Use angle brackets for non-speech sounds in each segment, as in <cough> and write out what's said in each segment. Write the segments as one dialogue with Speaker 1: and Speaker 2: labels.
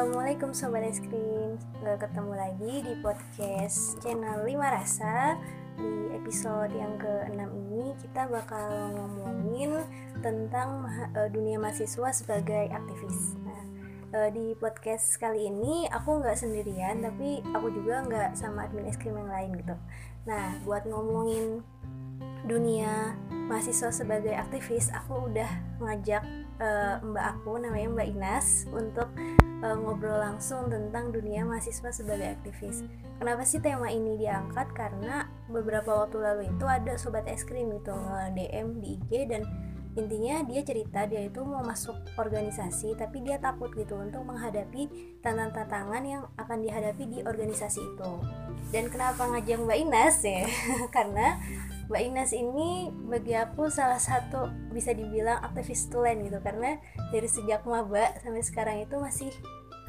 Speaker 1: Assalamualaikum Sobat Es Krim. Ketemu lagi di podcast channel 5 Rasa. Di episode yang ke-6 ini kita bakal ngomongin tentang uh, dunia mahasiswa sebagai aktivis. Nah uh, di podcast kali ini aku nggak sendirian Tapi aku juga nggak sama admin es krim yang lain gitu. Nah buat ngomongin dunia mahasiswa sebagai aktivis Aku udah ngajak uh, mbak aku namanya Mbak Inas untuk uh, ngobrol langsung tentang dunia mahasiswa sebagai aktivis. Kenapa sih tema ini diangkat? Karena beberapa waktu lalu itu ada sobat es krim gitu nge-DM di IG dan intinya dia cerita dia itu mau masuk organisasi tapi dia takut gitu untuk menghadapi tantangan-tantangan yang akan dihadapi di organisasi itu. Dan kenapa ngajak Mbak Inas ya? <laughs> Karena Mbak Inas ini bagi aku salah satu bisa dibilang aktivis tulen gitu karena dari sejak maba sampai sekarang itu masih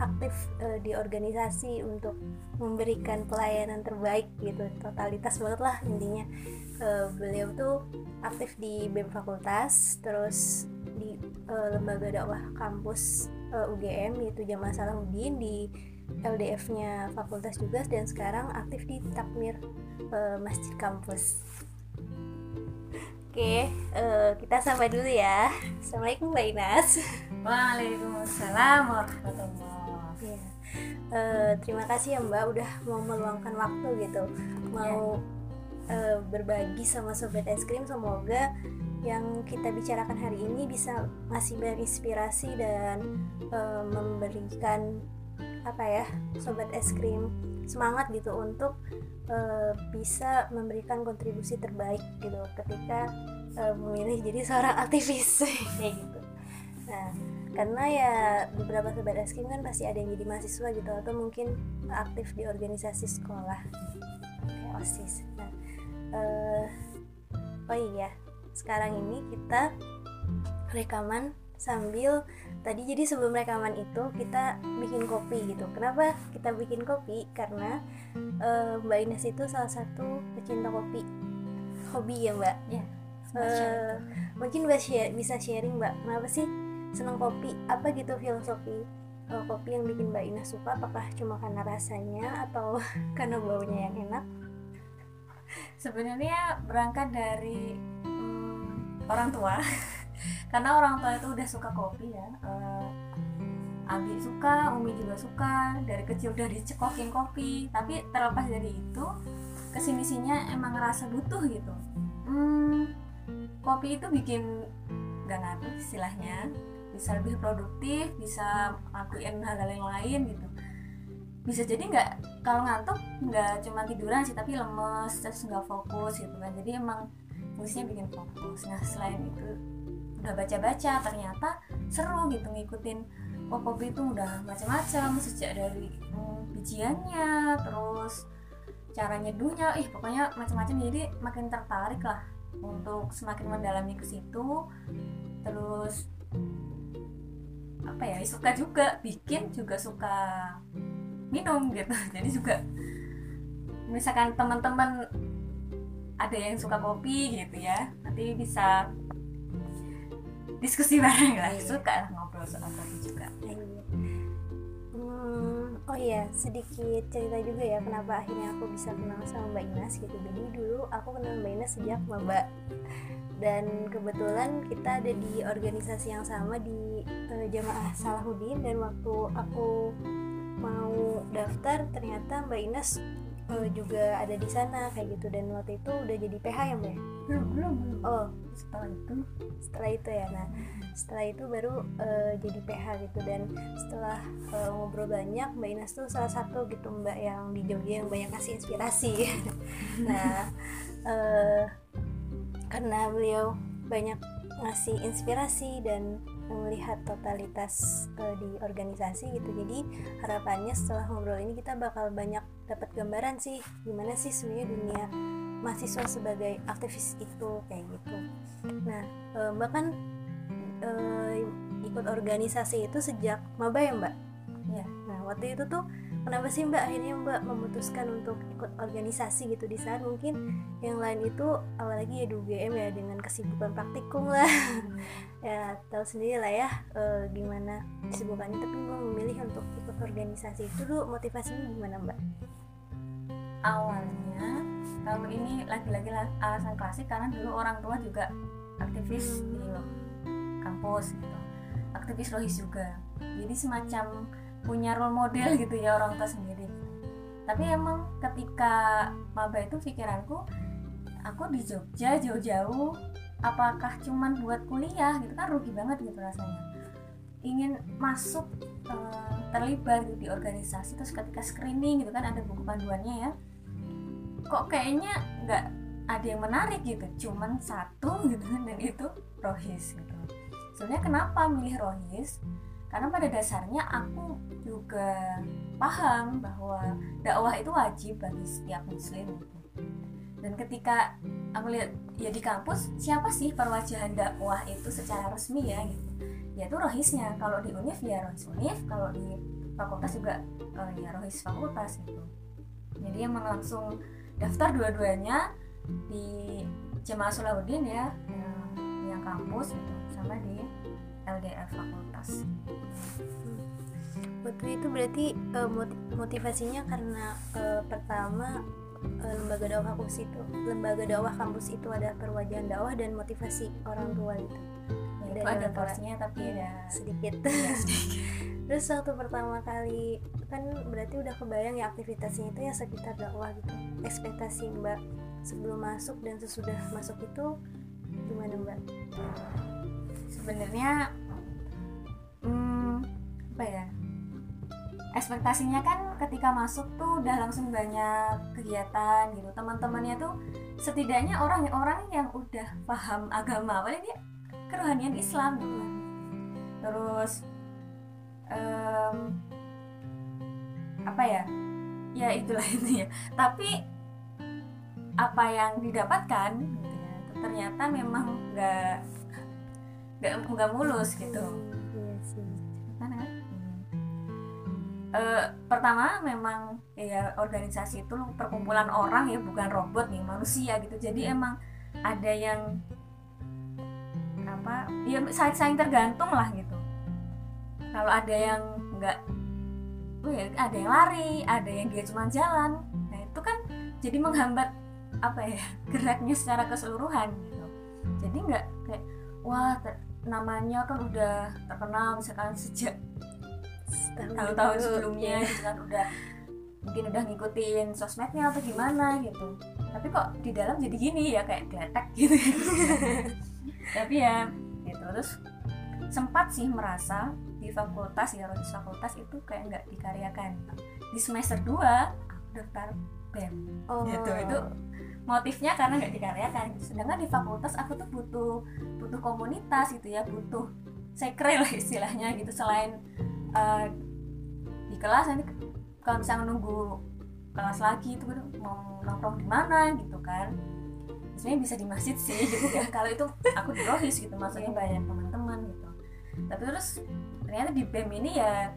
Speaker 1: aktif uh, di organisasi untuk memberikan pelayanan terbaik gitu totalitas banget lah intinya uh, beliau tuh aktif di BEM fakultas terus di uh, lembaga dakwah kampus uh, UGM yaitu Jamaah Salahuddin di LDF-nya fakultas juga dan sekarang aktif di takmir uh, masjid kampus Oke, uh, kita sampai dulu ya. Assalamualaikum Mbak Inas.
Speaker 2: Waalaikumsalam warahmatullahi
Speaker 1: ya. uh, Terima kasih ya Mbak udah mau meluangkan waktu gitu, mau uh, berbagi sama sobat es krim. Semoga yang kita bicarakan hari ini bisa ngasih banyak inspirasi dan uh, memberikan apa ya sobat es krim semangat gitu untuk uh, bisa memberikan kontribusi terbaik gitu ketika uh, memilih jadi seorang <laughs> aktivis kayak gitu nah karena ya beberapa sobat eskim kan pasti ada yang jadi mahasiswa gitu atau mungkin aktif di organisasi sekolah. Kayak osis. Nah uh, oh iya sekarang ini kita rekaman sambil tadi jadi sebelum rekaman itu kita bikin kopi gitu. Kenapa kita bikin kopi? Karena uh, Mbak Ines itu salah satu pecinta kopi. Hobi ya Mbak?
Speaker 2: Ya
Speaker 1: uh, mungkin Mbak share, bisa sharing Mbak. Kenapa sih senang kopi apa gitu filosofi uh, kopi yang bikin Mbak Ines suka? Apakah cuma karena rasanya atau <laughs> karena baunya yang enak?
Speaker 2: Sebenarnya berangkat dari um, orang tua. <laughs> Karena orang tua itu udah suka kopi ya uh, Abi suka, Umi juga suka dari kecil udah dicekokin kopi. Tapi terlepas dari itu ke sini sininya emang ngerasa butuh gitu. Hmm, kopi itu bikin gak ngantuk istilahnya bisa lebih produktif bisa ngelakuin hal-hal yang lain gitu. Bisa jadi nggak kalau ngantuk nggak cuma tiduran sih tapi lemes terus nggak fokus gitu kan. Jadi emang fungsinya bikin fokus. Nah selain itu udah baca-baca ternyata seru gitu ngikutin oh kopi itu. Udah macam-macam sejak dari hmm, bijiannya terus cara nyeduhnya ih pokoknya macam-macam. Jadi makin tertarik lah untuk semakin mendalami ke situ. Terus apa ya suka juga bikin juga suka minum gitu. <laughs> Jadi juga misalkan teman-teman ada yang suka kopi gitu ya nanti bisa diskusi <laughs> bareng lah. Iya. suka lah ngobrol soal kopi juga.
Speaker 1: Hmm, oh iya sedikit cerita juga ya kenapa akhirnya aku bisa kenal sama Mbak Inas gitu. Jadi dulu aku kenal Mbak Inas sejak Mbak dan kebetulan kita ada di organisasi yang sama di uh, jamaah Salahuddin. Dan waktu aku mau daftar ternyata Mbak Inas uh, juga ada di sana kayak gitu. Dan waktu itu udah jadi PH ya Mbak
Speaker 2: belum belum
Speaker 1: oh. Setelah itu. Setelah itu ya nah. Setelah itu baru uh, jadi PH gitu. Dan setelah uh, ngobrol banyak Mbak Inas tuh salah satu gitu Mbak yang di Jogja yang banyak kasih inspirasi. <laughs> Nah uh, karena beliau banyak ngasih inspirasi dan melihat totalitas uh, di organisasi gitu. Jadi harapannya setelah ngobrol ini kita bakal banyak dapat gambaran sih gimana sih sebenarnya dunia mahasiswa sebagai aktivis itu kayak gitu. Nah e, mbak kan e, ikut organisasi itu sejak maba ya mbak?
Speaker 2: Ya
Speaker 1: nah waktu itu tuh kenapa sih mbak akhirnya mbak memutuskan untuk ikut organisasi gitu? Di saat mungkin yang lain itu apalagi ya di UGM ya dengan kesibukan praktikum lah. <laughs> Ya tahu sendiri lah ya uh, gimana kesibukannya. Tapi gue memilih untuk ikut organisasi itu dulu motivasinya gimana mbak?
Speaker 2: Awalnya kalau ini lagi-lagi alasan klasik karena dulu orang tua juga aktivis di kampus gitu. Aktivis rohis juga. Jadi semacam punya role model gitu ya orang tua sendiri. Tapi emang ketika maba itu pikiranku aku di Jogja jauh-jauh apakah cuman buat kuliah gitu? Kan rugi banget gitu rasanya. Ingin masuk uh, terlibat gitu di organisasi terus ketika screening gitu kan ada buku panduannya ya. Kok kayaknya nggak ada yang menarik gitu cuman satu gitu kan dan itu rohis gitu. Sebenarnya kenapa milih rohis karena pada dasarnya aku juga paham bahwa dakwah itu wajib bagi setiap muslim gitu. dan ketika aku lihat ya di kampus siapa sih perwajahan dakwah itu secara resmi ya gitu? Yaitu rohisnya. Kalau di univ ya rohis univ kalau di fakultas juga uh, ya rohis fakultas gitu. Jadi emang langsung daftar dua-duanya di Jemaah Sulawudin ya yang, yang kampus gitu sama di LDR fakultas
Speaker 1: waktu itu berarti uh, motivasinya karena uh, pertama uh, lembaga dakwah kampus itu lembaga dakwah kampus itu ada perwajahan dakwah dan motivasi orang tua gitu.
Speaker 2: Ya, itu ada porsinya tapi ya
Speaker 1: sedikit, <laughs> ya, sedikit. <laughs> terus waktu pertama kali kan berarti udah kebayang ya aktivitasnya itu ya sekitar dakwah gitu. Ekspektasi mbak sebelum masuk dan sesudah masuk itu gimana mbak?
Speaker 2: Sebenarnya hmm, apa ya ekspektasinya kan ketika masuk tuh udah langsung banyak kegiatan gitu. Teman-temannya tuh setidaknya orang-orang yang udah paham agama. Apalagi dia kerohanian Islam gitu. Terus um, apa ya? Ya itulah <laughs> itu ya tapi apa yang didapatkan gitu ya ternyata memang nggak nggak mulus gitu uh, pertama memang ya organisasi itu perkumpulan orang ya bukan robot nih manusia gitu. Jadi emang ada yang apa ya saling saling tergantung lah gitu. Kalau ada yang nggak oh ya ada yang lari ada yang dia cuma jalan nah itu kan jadi menghambat apa ya <laughs> geraknya secara keseluruhan gitu. Jadi nggak kayak wah namanya kan udah terkenal misalkan sejak tahun-tahun sebelumnya gitu kan udah mungkin udah ngikutin sosmednya atau gimana gitu. Tapi kok di dalam jadi gini ya kayak geletek gitu. <laughs> Tapi ya gitu. Terus sempat sih merasa di fakultas ya di fakultas itu kayak nggak dikaryakan. Di semester 2 aku daftar BEM. Oh. gitu itu motifnya karena nggak dikaryakan. Sedangkan di fakultas aku tuh butuh butuh komunitas gitu ya butuh sekre lah istilahnya gitu. Selain uh, di kelas nanti kalau misalnya nunggu kelas lagi itu mau nongkrong di mana gitu kan. Sebenarnya bisa di masjid sih <laughs> gitu ya kalau itu aku di rohis gitu maksudnya banyak teman-teman gitu. Tapi terus ternyata di bem ini ya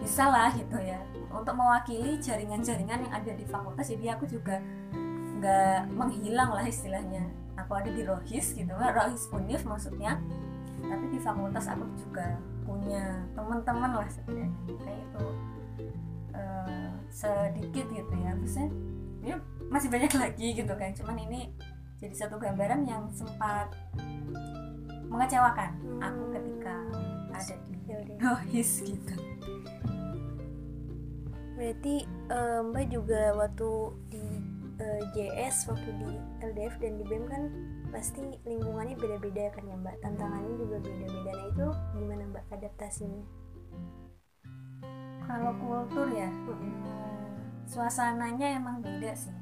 Speaker 2: bisa lah gitu ya. Untuk mewakili jaringan-jaringan yang ada di fakultas jadi aku juga nggak menghilang lah istilahnya. Aku ada di rohis gitu kan rohis univ maksudnya. Tapi di fakultas aku juga punya teman-teman lah kayak itu uh, sedikit gitu ya. Maksudnya ini masih banyak <laughs> lagi gitu kan. Cuman ini jadi satu gambaran yang sempat mengecewakan hmm. aku ketika ada di rohis gitu.
Speaker 1: Berarti uh, mbak juga waktu di uh, eh, JS waktu di LDF dan di BEM kan pasti lingkungannya beda-beda kan ya mbak? Tantangannya juga beda-beda. Nah itu gimana mbak adaptasinya?
Speaker 2: Kalau kultur ya hmm, suasananya emang beda sih.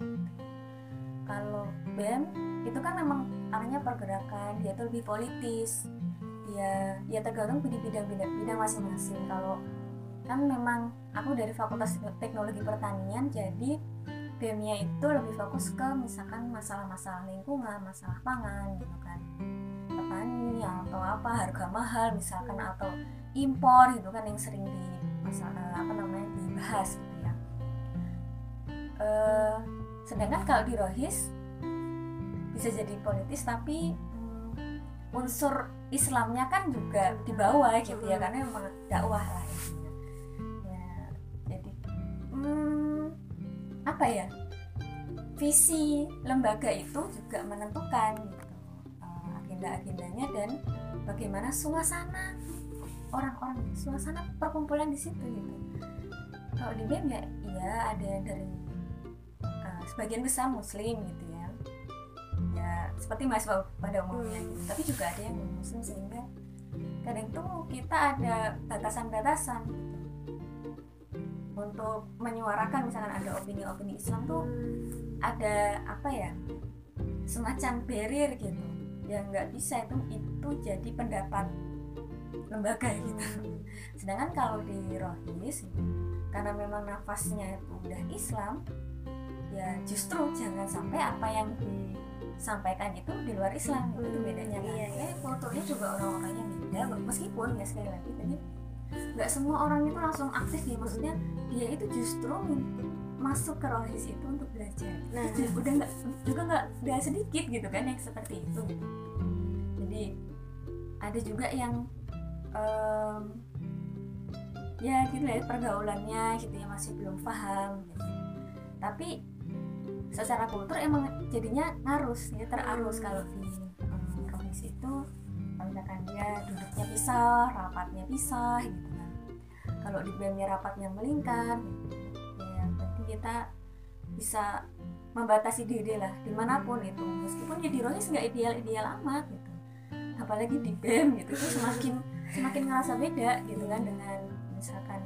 Speaker 2: Kalau BEM itu kan memang arahnya pergerakan dia tuh lebih politis. Dia ya tergantung di bidang-bidang bidang masing-masing. Kalau kan memang aku dari Fakultas Teknologi Pertanian jadi BEM-nya itu lebih fokus ke misalkan masalah-masalah lingkungan, masalah pangan gitu kan. Petani atau apa harga mahal misalkan atau impor gitu kan yang sering di masalah apa namanya dibahas gitu ya. E, sedangkan kalau di Rohis bisa jadi politis tapi unsur Islamnya kan juga di bawah gitu ya karena memang dakwah lah ya apa ya visi lembaga itu juga menentukan gitu uh, agenda-agendanya dan bagaimana suasana orang-orang suasana perkumpulan di situ gitu. Kalau di BEM ya iya ada yang dari uh, sebagian besar muslim gitu ya. Ya seperti mahasiswa pada umumnya gitu. tapi juga ada yang muslim sehingga kadang itu kita ada batasan-batasan untuk menyuarakan misalkan ada opini-opini Islam tuh ada apa ya semacam barrier gitu. Yang nggak bisa itu itu jadi pendapat lembaga <laughs> gitu. Sedangkan kalau di rohis karena memang nafasnya itu udah Islam ya justru jangan sampai apa yang disampaikan itu di luar Islam itu bedanya. Kan
Speaker 1: iya, iya.
Speaker 2: Kulturnya juga orang-orangnya beda meskipun ya sekali lagi tadi nggak semua orang itu langsung aktif ya maksudnya dia itu justru masuk ke rohis itu untuk belajar
Speaker 1: Nah.
Speaker 2: Jadi udah nggak juga nggak nggak sedikit gitu kan yang seperti itu gitu. jadi ada juga yang em, ya gitu ya pergaulannya gitu ya masih belum paham gitu. tapi secara kultur emang jadinya ngarus ya terarus kalau di rohis itu misalkan dia duduknya pisah rapatnya pisah gitu kalau di BEM nya rapatnya melingkar gitu. ya berarti kita bisa membatasi diri lah di mana pun itu. Meskipun ya di rohis nggak ideal ideal amat gitu. Apalagi di BEM gitu itu semakin semakin ngerasa beda gitu kan dengan misalkan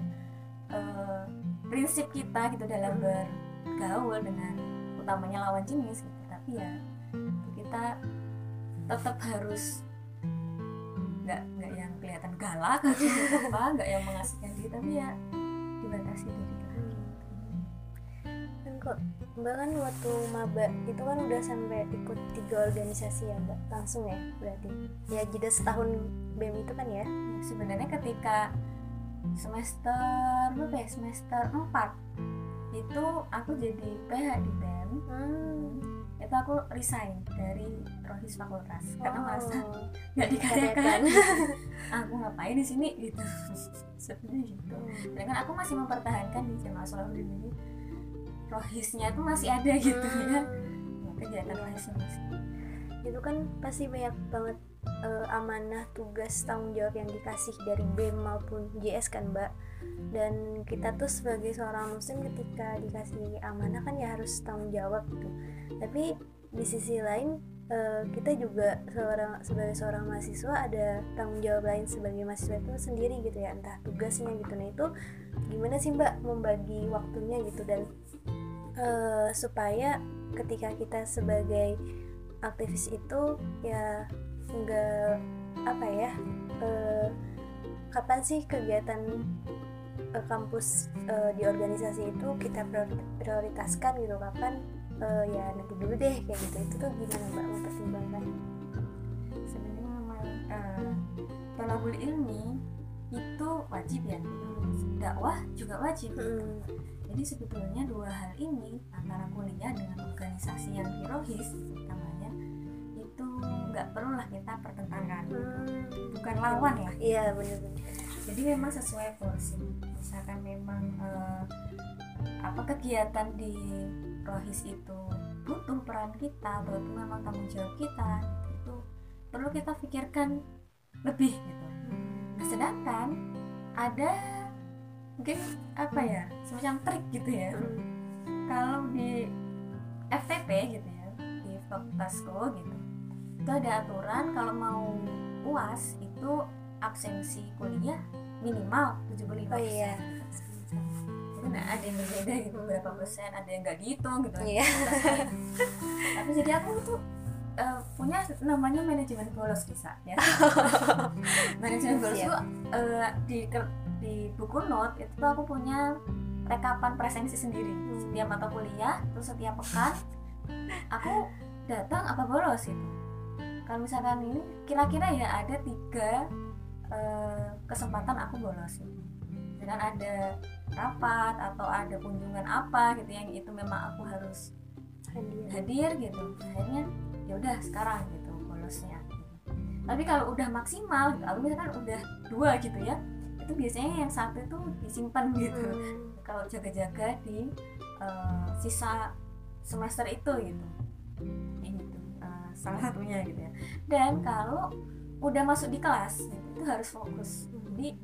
Speaker 2: eh, prinsip kita gitu dalam bergaul dengan utamanya lawan jenis gitu. Tapi ya kita tetap harus nggak galak atau <laughs> apa nggak yang mengasihkan diri tapi ya dibatasi diri
Speaker 1: kan kok mbak kan waktu maba itu kan udah sampai ikut tiga organisasi ya mbak? Langsung ya berarti? Ya jeda setahun bem itu kan ya?
Speaker 2: Sebenarnya ketika semester berapa ya? Semester 4 itu aku jadi PH di BEM
Speaker 1: hmm.
Speaker 2: Itu aku resign dari rohis fakultas. Karena
Speaker 1: Wow.
Speaker 2: merasa nggak <laughs> dikaryakan <laughs> aku ngapain di sini? Gitu. <laughs> Sebenarnya gitu. Dan kan aku masih mempertahankan di jamaah Salahuddin ini. Rohisnya tuh masih ada gitu ya.
Speaker 1: Hmm.
Speaker 2: kegiatan rohisnya masih
Speaker 1: itu kan pasti banyak banget eh, amanah tugas tanggung jawab yang dikasih dari BEM maupun JS kan mbak. Dan kita tuh sebagai seorang muslim ketika dikasih amanah kan ya harus tanggung jawab gitu. Tapi di sisi lain eh, kita juga seorang sebagai seorang mahasiswa ada tanggung jawab lain sebagai mahasiswa itu sendiri gitu ya entah tugasnya gitu. Nah itu gimana sih mbak membagi waktunya gitu? Dan eh, supaya ketika kita sebagai aktivis itu ya nggak apa ya eh, kapan sih kegiatan eh, kampus eh, di organisasi itu kita priori- prioritaskan gitu kapan eh, ya nanti dulu deh kayak gitu. Itu tuh gimana mbak mempertimbangkan
Speaker 2: sebenarnya memang eh, tolabul ilmi itu wajib ya dakwah juga wajib
Speaker 1: Hmm.
Speaker 2: jadi sebetulnya dua hal ini antara kuliah dengan organisasi yang hirohis utamanya itu nggak perlulah kita pertentangkan
Speaker 1: Hmm.
Speaker 2: bukan lawan ya.
Speaker 1: Iya bener-bener
Speaker 2: jadi memang sesuai porsi. Misalkan memang eh, apa kegiatan di rohis itu butuh peran kita atau itu memang tanggung jawab kita itu perlu kita pikirkan lebih gitu. Nah, sedangkan ada mungkin apa ya semacam trik gitu ya.
Speaker 1: Hmm.
Speaker 2: kalau di FTP gitu ya di fakultasku gitu itu ada aturan kalau mau uas itu absensi kuliah minimal 75
Speaker 1: Oh iya.
Speaker 2: nah ada yang berbeda gitu berapa persen ada yang nggak dihitung gitu
Speaker 1: Iya.
Speaker 2: tapi jadi aku tuh eh, punya namanya manajemen bolos bisa ya <laughs> manajemen bolos itu eh, di di buku note itu tuh aku punya rekapan presensi sendiri
Speaker 1: Hmm.
Speaker 2: setiap mata kuliah terus setiap pekan aku datang apa bolos itu kalau misalkan ini kira-kira ya ada tiga eh, kesempatan aku bolos. Dengan ada rapat atau ada kunjungan apa gitu yang itu memang aku harus
Speaker 1: Hadir.
Speaker 2: hadir gitu. Akhirnya ya udah sekarang gitu bolosnya. Tapi kalau udah maksimal kalau misalkan udah dua gitu ya itu biasanya yang satu itu disimpan gitu.
Speaker 1: Hmm.
Speaker 2: kalau jaga-jaga di uh, sisa semester itu gitu salah satunya gitu ya. Dan kalau udah masuk di kelas itu harus fokus. Jadi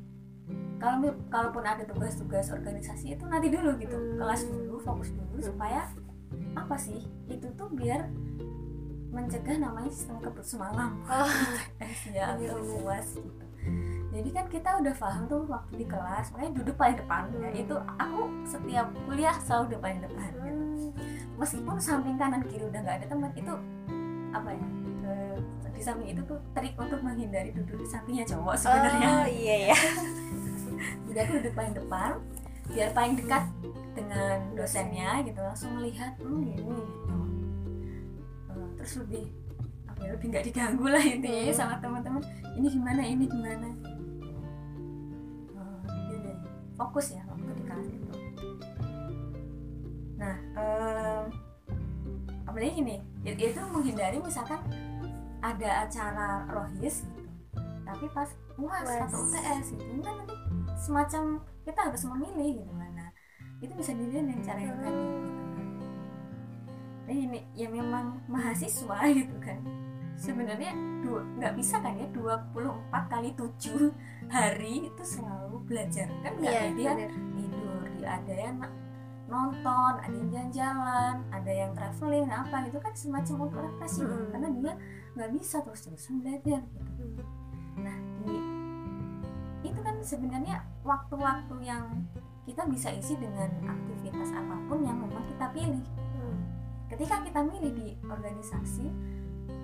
Speaker 2: kalau kalaupun ada tugas-tugas organisasi itu nanti dulu gitu. Kelas dulu fokus dulu supaya apa sih? Itu tuh biar mencegah namanya sistem kebut semalam.
Speaker 1: Oh, <laughs>
Speaker 2: ya
Speaker 1: Bener,
Speaker 2: atau puas gitu. Jadi kan kita udah paham tuh waktu di kelas makanya duduk paling depan ya. Itu aku setiap kuliah selalu duduk paling depan gitu.
Speaker 1: hmm.
Speaker 2: meskipun samping kanan kiri udah nggak ada teman itu apa ya eh, di samping itu tuh trik untuk menghindari duduk di sampingnya cowok sebenarnya
Speaker 1: Oh iya ya. <laughs>
Speaker 2: jadi aku duduk paling depan biar paling dekat dengan dosennya gitu langsung melihat hmm gini gitu terus lebih apa ya lebih nggak diganggu lah intinya
Speaker 1: Hmm.
Speaker 2: sama teman-teman ini gimana ini gimana Eh, gitu deh. fokus ya waktu di kelas itu nah apalagi gini ya- itu menghindari misalkan ada acara rohis gitu. Tapi pas uas atau UTS gitu. Kan nanti semacam kita harus memilih gitu mana itu bisa dilihat dengan cara yang tadi gitu kan. Nah, ini ya memang mahasiswa <laughs> gitu kan. Sebenarnya dua nggak bisa kan ya 24 kali 7 <laughs> hari itu selalu belajar. Kan nggak
Speaker 1: Iya,
Speaker 2: dia tidur dia ada yang nonton ada yang jalan-jalan ada yang traveling apa gitu kan semacam untuk refreshing
Speaker 1: Mm-mm.
Speaker 2: karena dia nggak bisa terus terusan belajar gitu nah di itu kan sebenarnya waktu-waktu yang kita bisa isi dengan aktivitas apa pun yang memang kita pilih
Speaker 1: Hmm.
Speaker 2: ketika kita milih di organisasi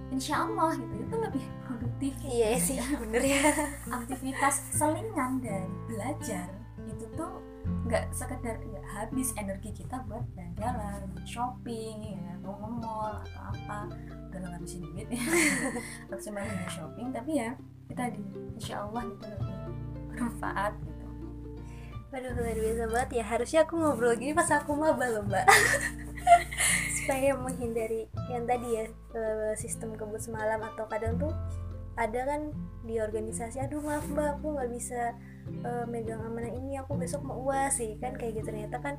Speaker 2: insya Allah gitu itu lebih produktif
Speaker 1: Iya sih, bener ya. <laughs>
Speaker 2: aktivitas selingan dari belajar itu tuh nggak sekedar ya, habis energi kita buat jalan-jalan shopping ya atau nge-mall atau apa. Udah nggak ngabisin duit. <laughs> Ya atau cuma shopping tapi ya kita di insya Allah itu lebih bermanfaat gitu.
Speaker 1: Waduh luar biasa banget ya. Harusnya aku ngobrol gini pas aku maba loh mbak. <laughs> Supaya menghindari yang tadi ya eh, Sistem kebut semalam atau kadang tuh Ada kan di organisasi Aduh maaf mbak aku nggak bisa eh, megang amanah ini Aku besok mau uas sih kan kayak gitu. Ternyata kan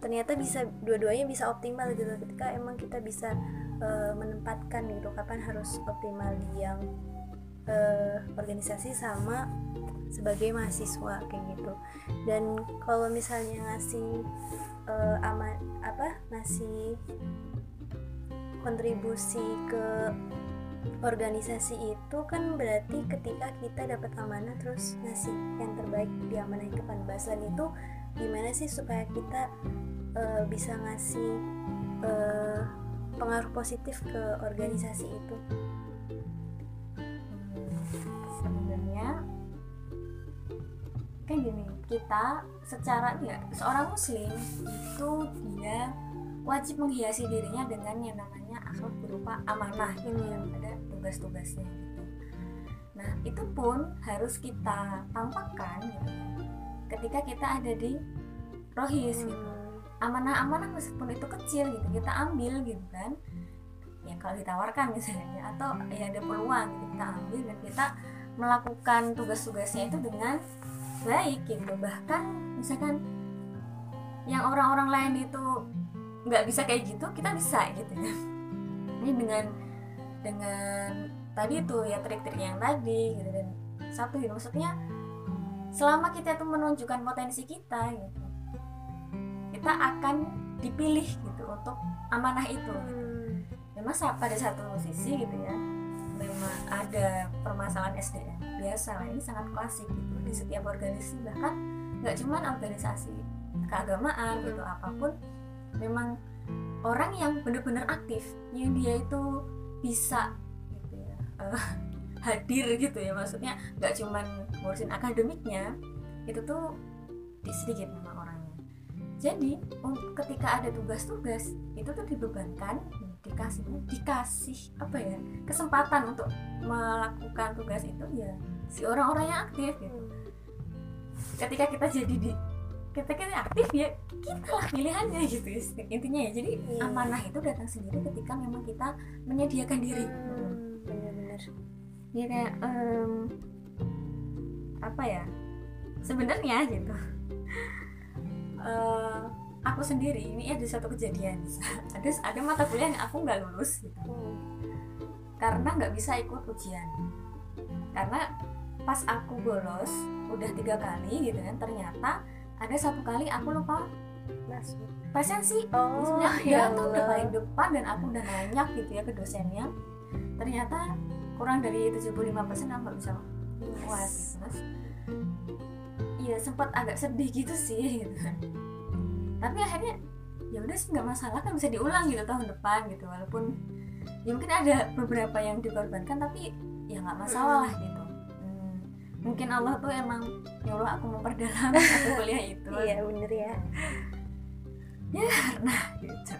Speaker 1: ternyata bisa dua-duanya bisa optimal gitu Ketika emang kita bisa eh, menempatkan gitu Kapan harus optimal di yang eh, organisasi sama sebagai mahasiswa kayak gitu. Dan kalau misalnya ngasih eh, ama apa ngasih kontribusi ke organisasi itu kan berarti ketika kita dapat amanah terus ngasih yang terbaik di amanah itu kan bahasan itu gimana sih supaya kita eh, bisa ngasih eh, pengaruh positif ke organisasi itu?
Speaker 2: Sebenarnya kayak gini kita secara ya seorang muslim itu dia wajib menghiasi dirinya dengan yang namanya akhlak berupa amanah. Gitu ya ada tugas-tugasnya gitu. Nah itu pun harus kita tampakkan gitu ketika kita ada di rohis gitu.
Speaker 1: Hmm,
Speaker 2: amanah-amanah meskipun itu kecil gitu kita ambil gitu kan. Ya kalau ditawarkan misalnya atau ya ada peluang gitu kita ambil dan kita melakukan tugas-tugasnya itu dengan baik gitu. Bahkan misalkan yang orang-orang lain itu nggak bisa kayak gitu kita bisa gitu ya ini dengan dengan tadi itu ya trik-trik yang tadi gitu dan satu gitu maksudnya selama kita tuh menunjukkan potensi kita gitu kita akan dipilih gitu untuk amanah itu gitu.
Speaker 1: hmm,
Speaker 2: memang pada satu sisi gitu ya memang ada permasalahan SDM biasa lah ini sangat klasik gitu di setiap organisasi bahkan nggak cuman organisasi keagamaan gitu apa pun memang orang yang benar-benar aktif yang dia itu bisa gitu ya eh, <laughs> hadir gitu ya. Maksudnya nggak cuman ngurusin akademiknya itu tuh di sedikit memang orangnya. Jadi un- ketika ada tugas-tugas itu tuh dibebankan dikasih dikasih apa ya kesempatan untuk melakukan tugas itu ya si orang-orang yang aktif gitu.
Speaker 1: Hmm.
Speaker 2: ketika kita jadi di kita kita aktif ya kita lah pilihannya gitu ya, intinya ya. Jadi
Speaker 1: Iya.
Speaker 2: amanah itu datang sendiri ketika memang kita menyediakan diri.
Speaker 1: Hmm, bener-bener
Speaker 2: ya kayak em, apa ya? Sebenarnya gitu. Eh, aku sendiri ini ada satu kejadian. <laughs> Ada ada mata kuliah yang aku nggak lulus gitu.
Speaker 1: Hmm.
Speaker 2: karena nggak bisa ikut ujian. Karena pas aku bolos udah tiga kali gitu kan ternyata ada satu kali aku lupa
Speaker 1: Masuk.
Speaker 2: presensi
Speaker 1: Oh,
Speaker 2: Maksudnya
Speaker 1: ya
Speaker 2: dia tuh udah paling depan dan aku udah nanya gitu ya ke dosennya. Ternyata kurang dari 75% aku nggak bisa puas gitu. Terus iya sempat agak sedih gitu sih gitu tapi akhirnya ya udah sih nggak masalah kan bisa diulang gitu tahun depan gitu. Walaupun ya mungkin ada beberapa yang dikorbankan tapi ya nggak masalah gitu. Hmm, mungkin Allah tuh emang nyuruh aku memperdalam mata kuliah itu
Speaker 1: Iya bener ya.
Speaker 2: karena gitu.